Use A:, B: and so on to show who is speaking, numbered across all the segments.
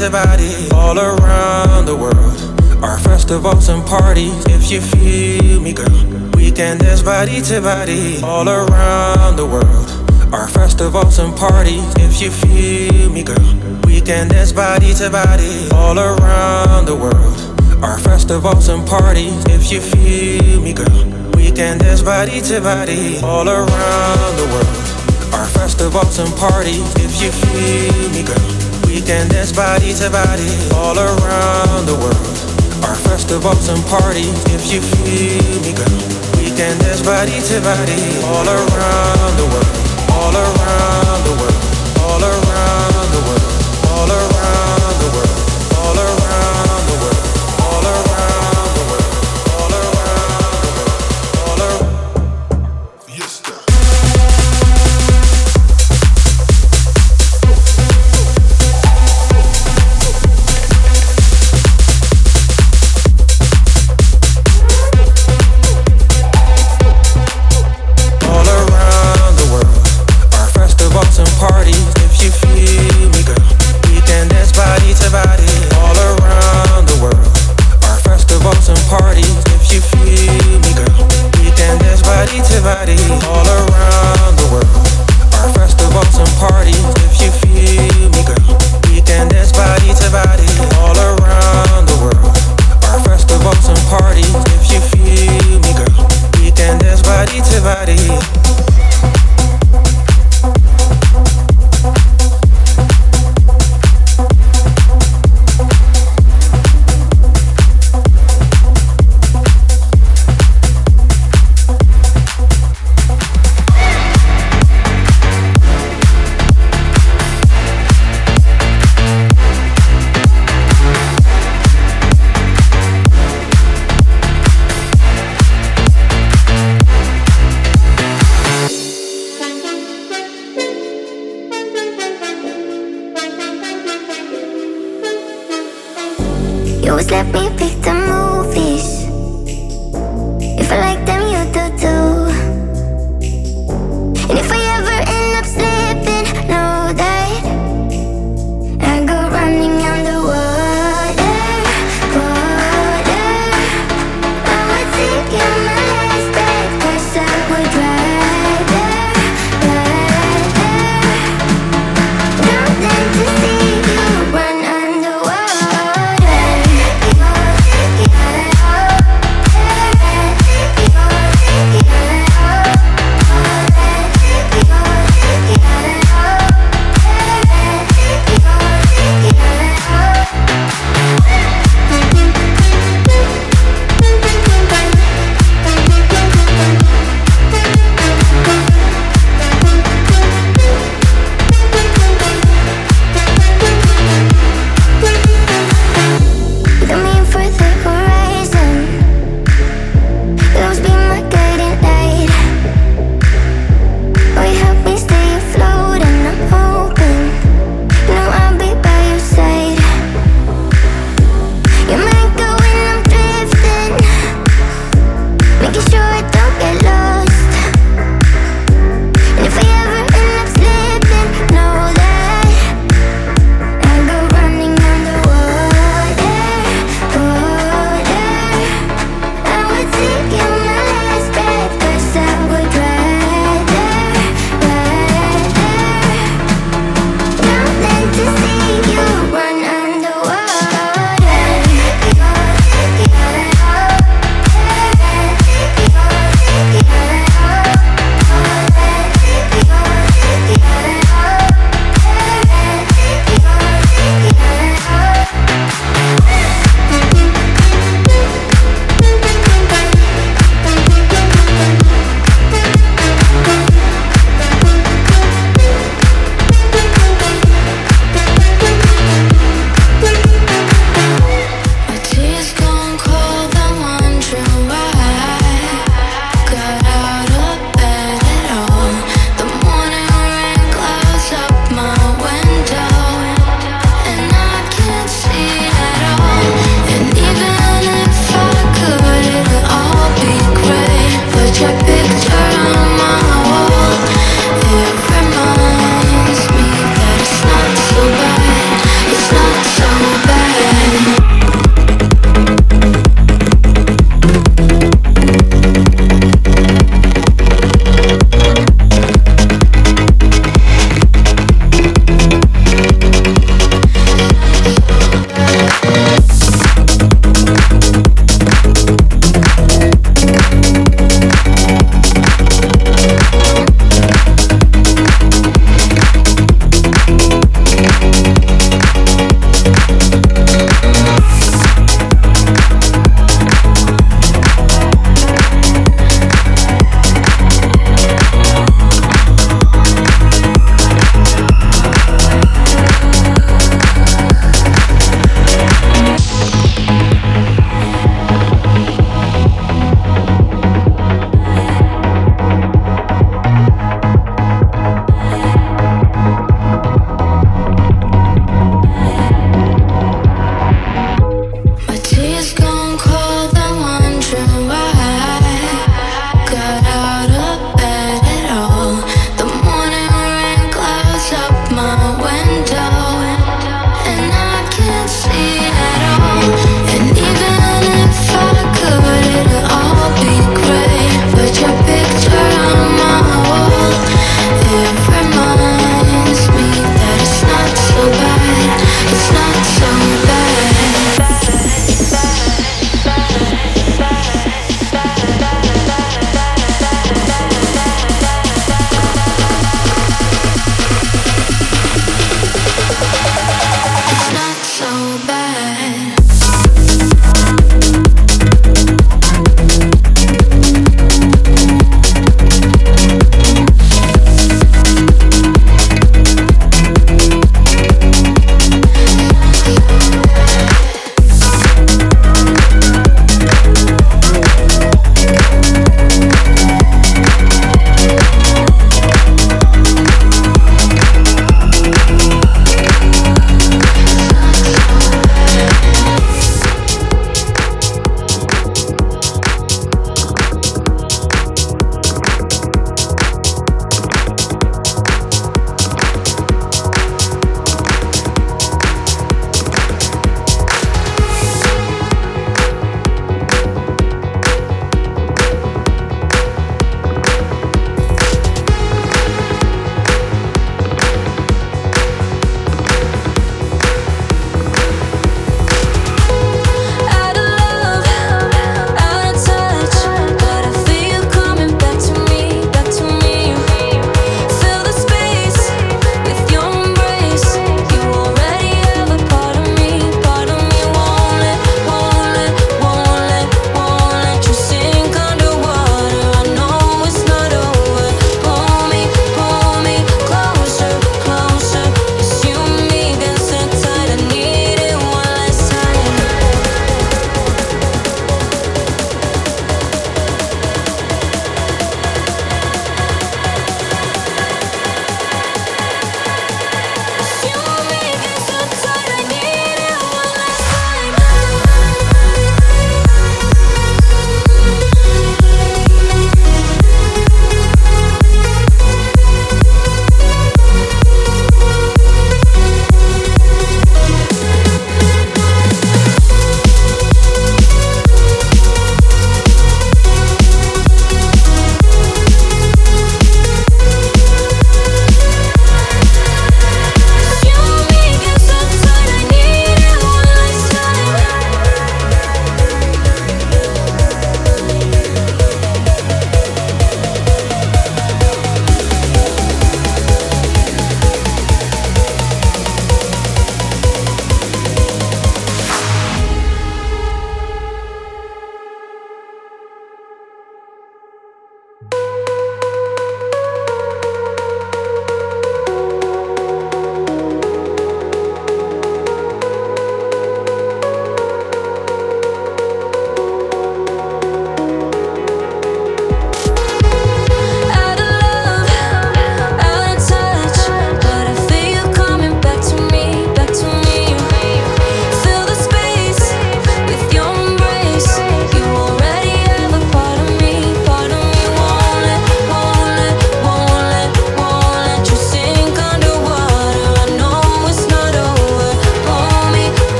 A: everybody all around the world. Our festivals and parties, if you feel me, girl. We can dance body to body all around the world. Our festivals and parties, if you feel me, girl. We can dance body to body all around the world. Our festivals and parties, if you feel me, girl. We can dance body to body all around the world. Our festivals and parties, if you feel me, girl can dance body to body all around the world. Our festivals and parties, if you feel me, girl. We can dance body to body all around the world.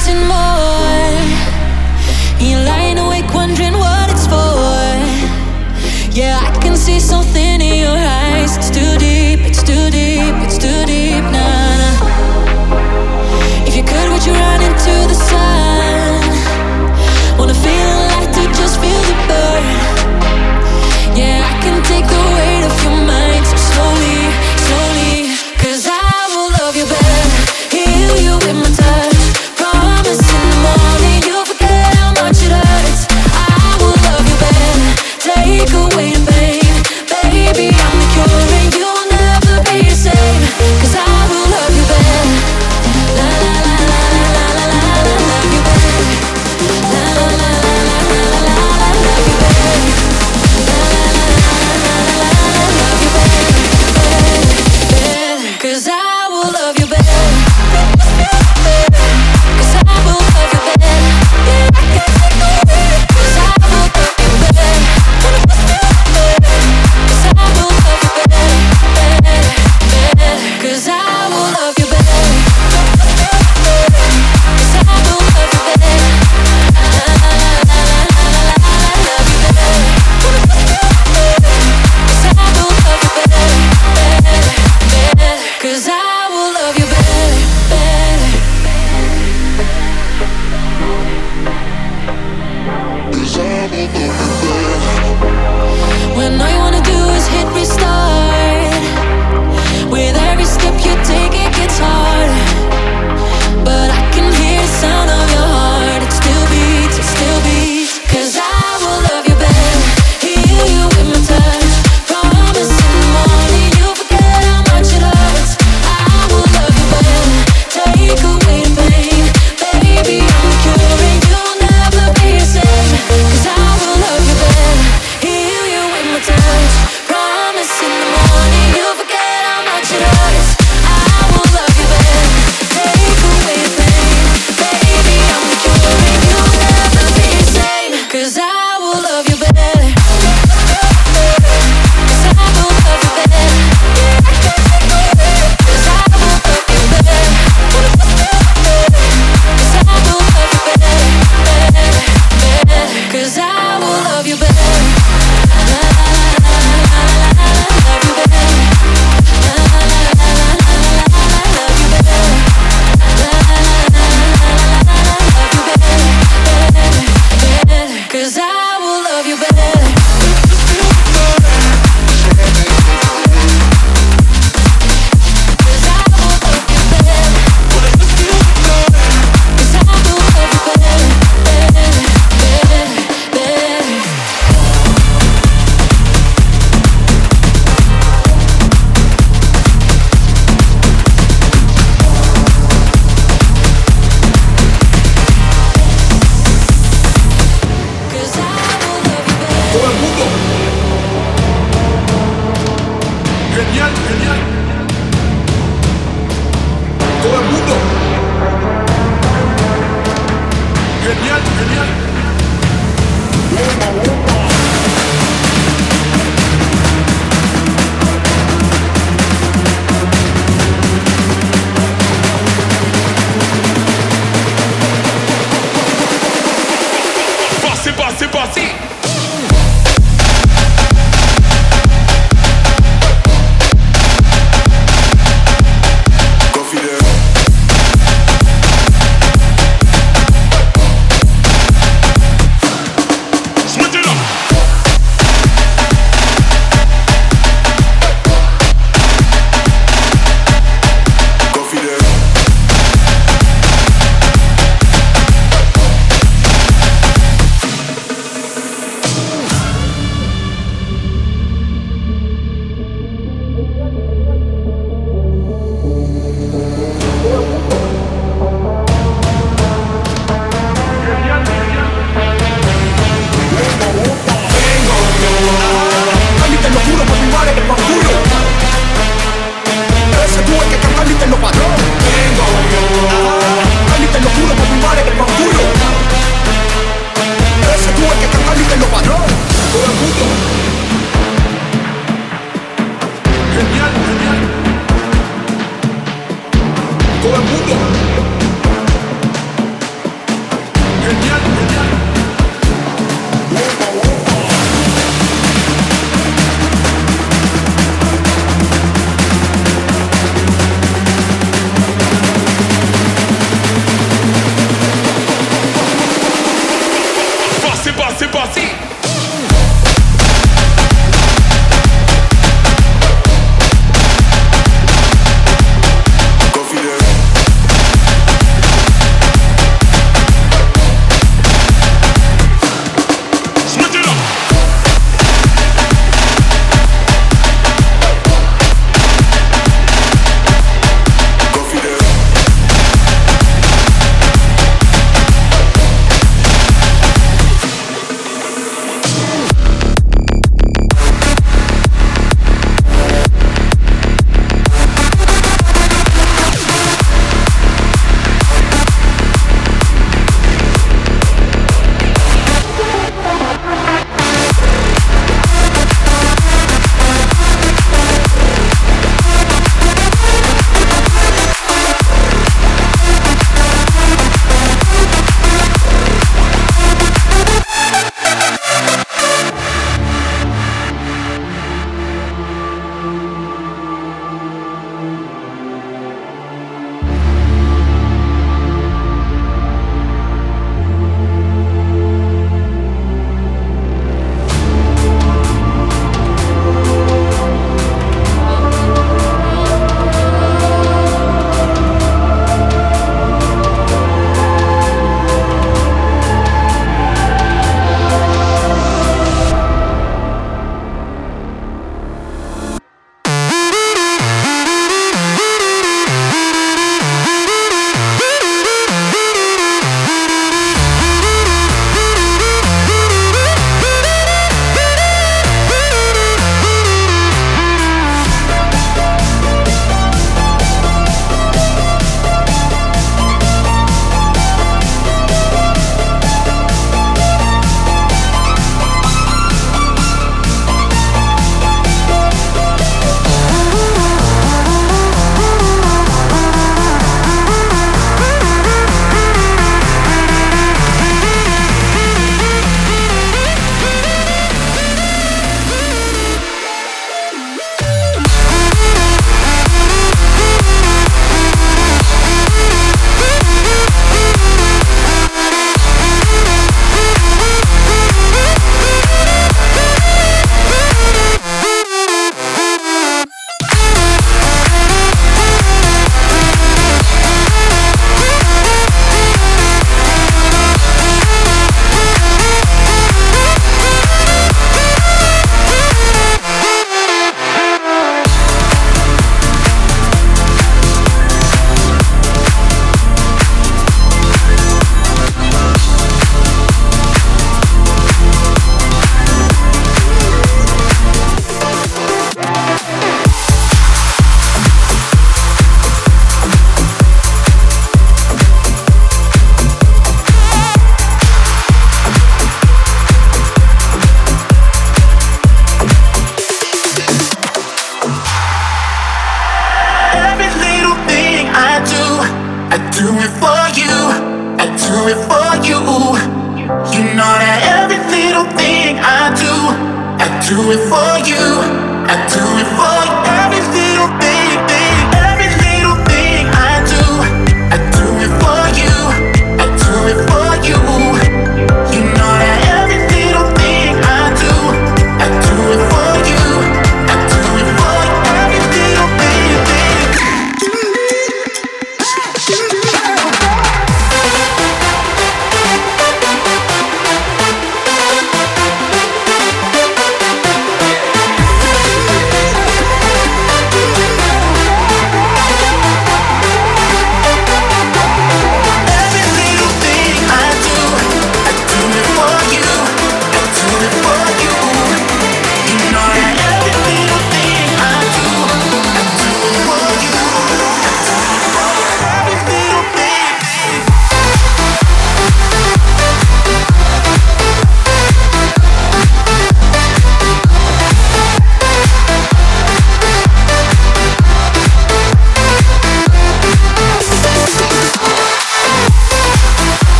B: wanting more.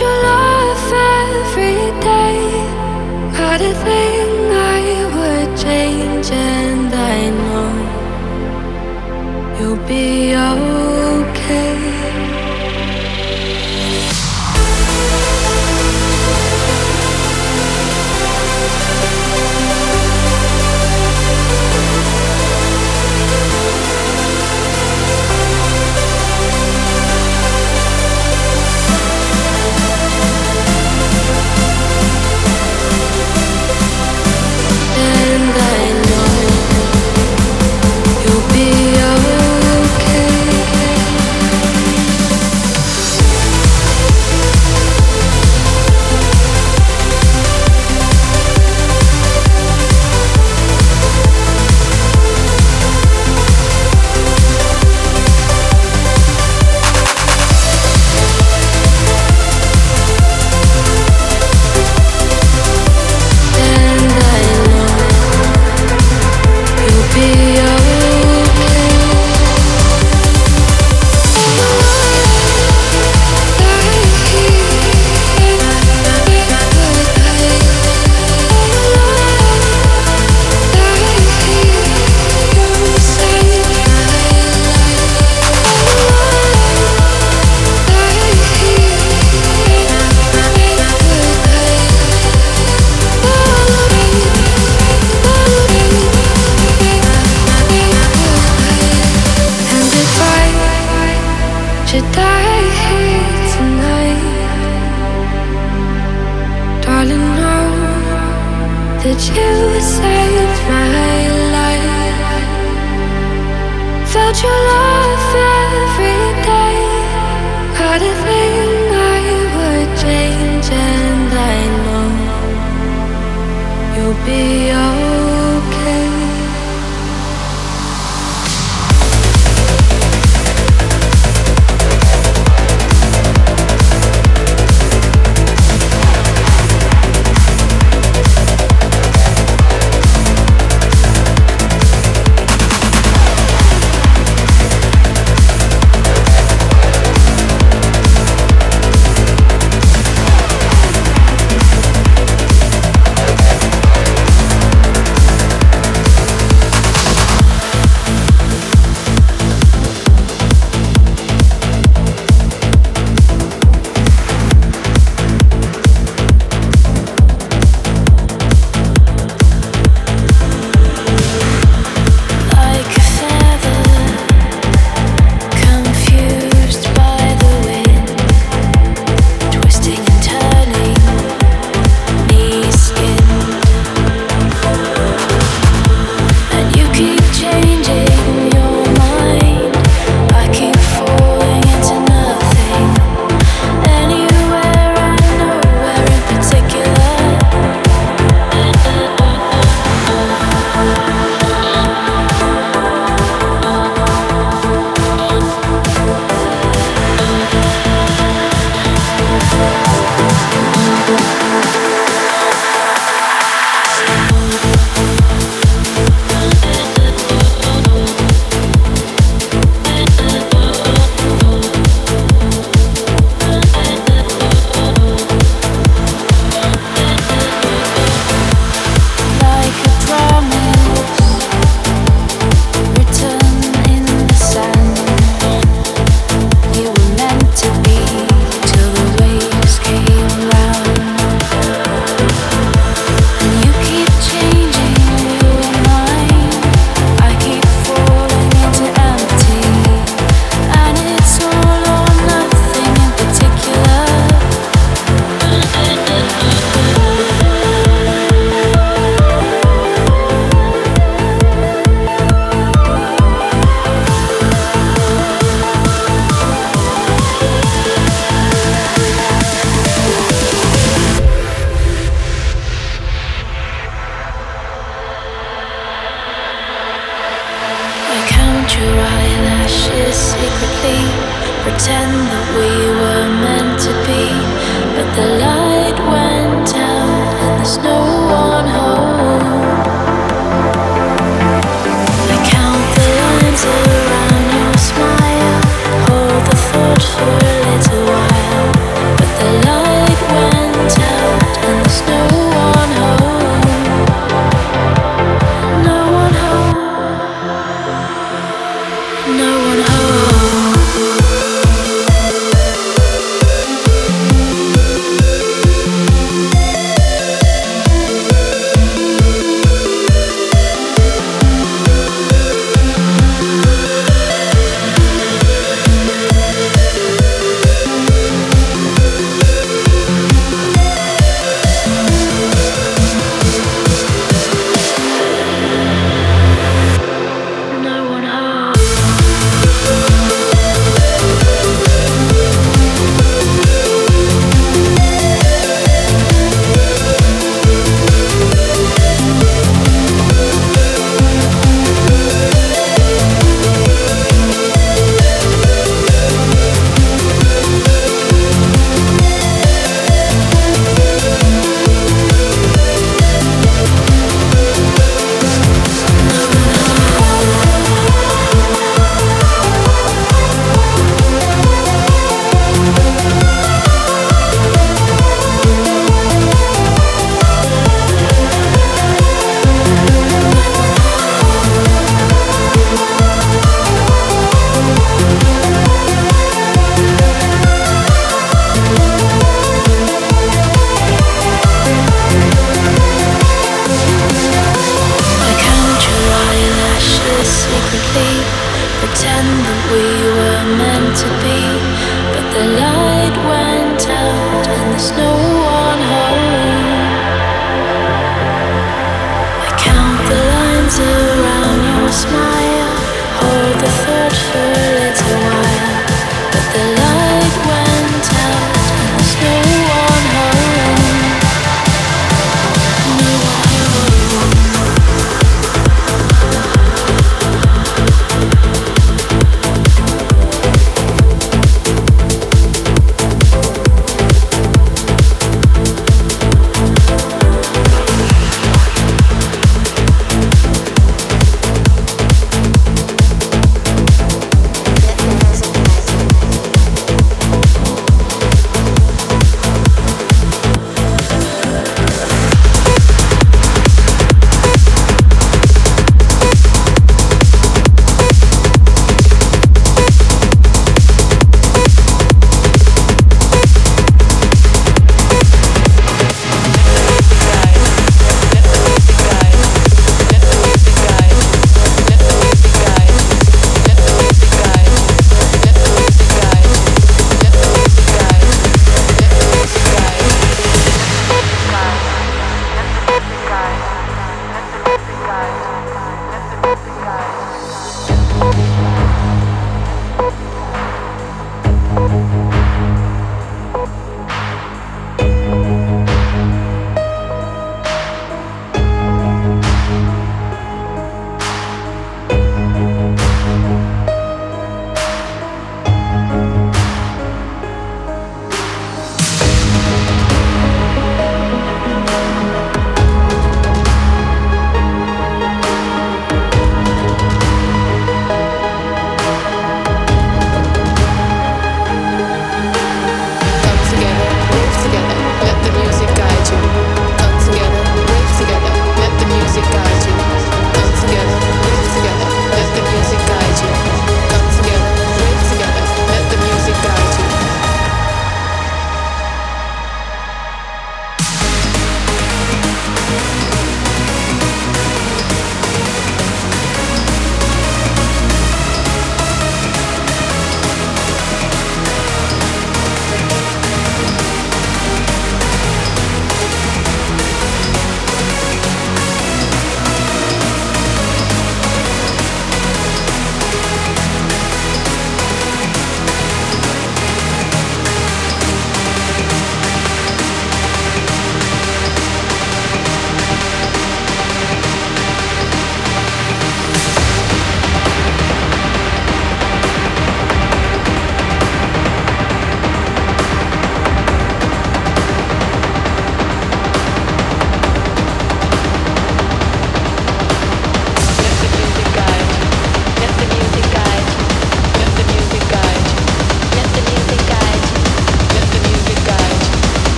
B: Your love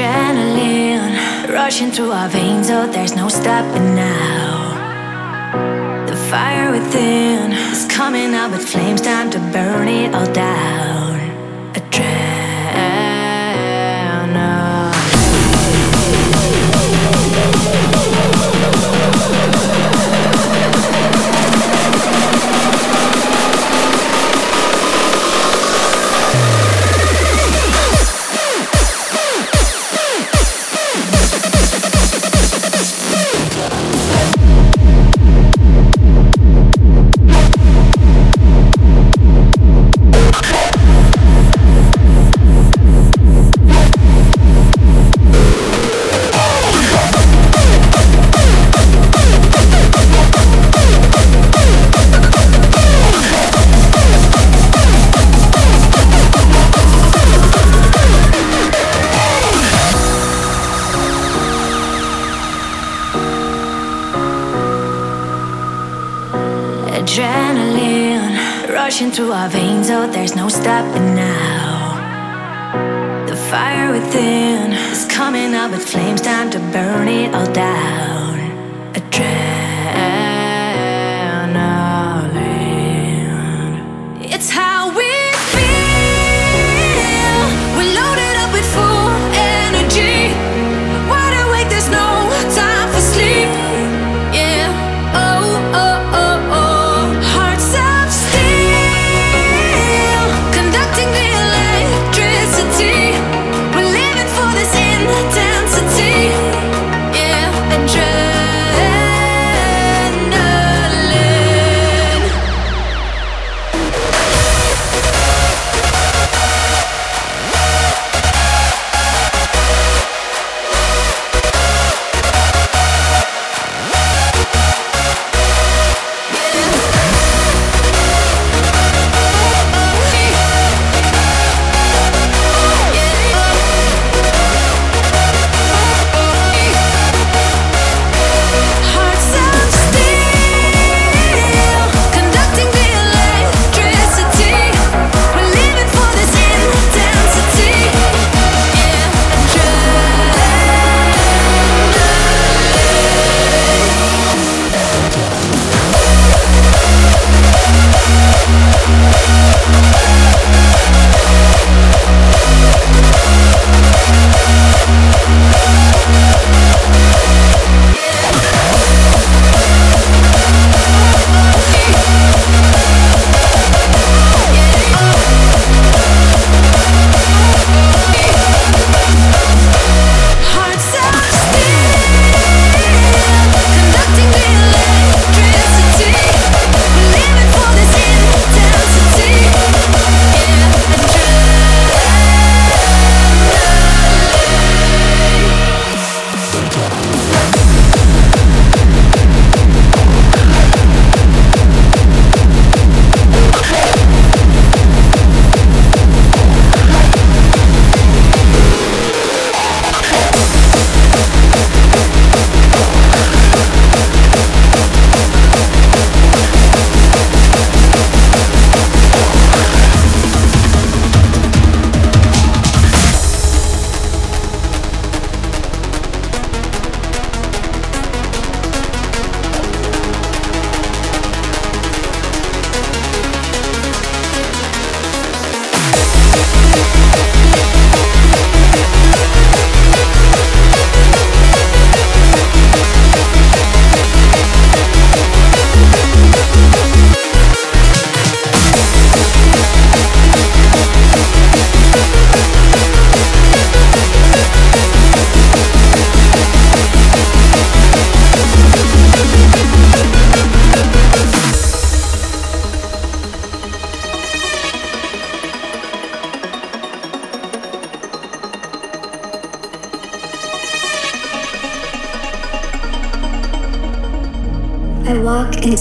C: Adrenaline rushing through our veins, oh, there's no stopping now. The fire within is coming out with flames, time to burn it all down. There's no stopping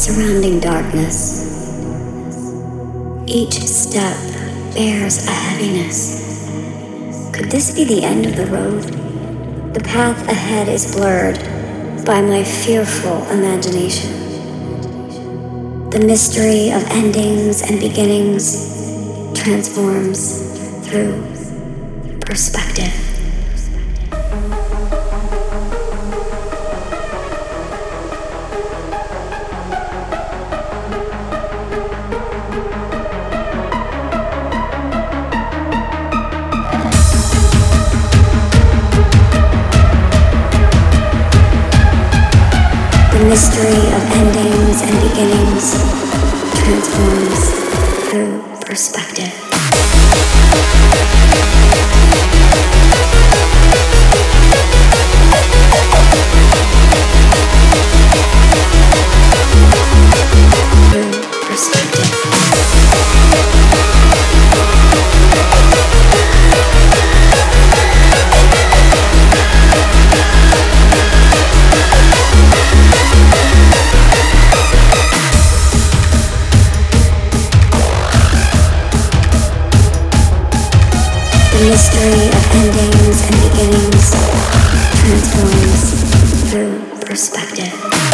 D: surrounding darkness. Each step bears a heaviness. Could this be the end of the road? The path ahead is blurred by my fearful imagination. The mystery of endings and beginnings transforms through
C: endings and beginnings transforms through perspective.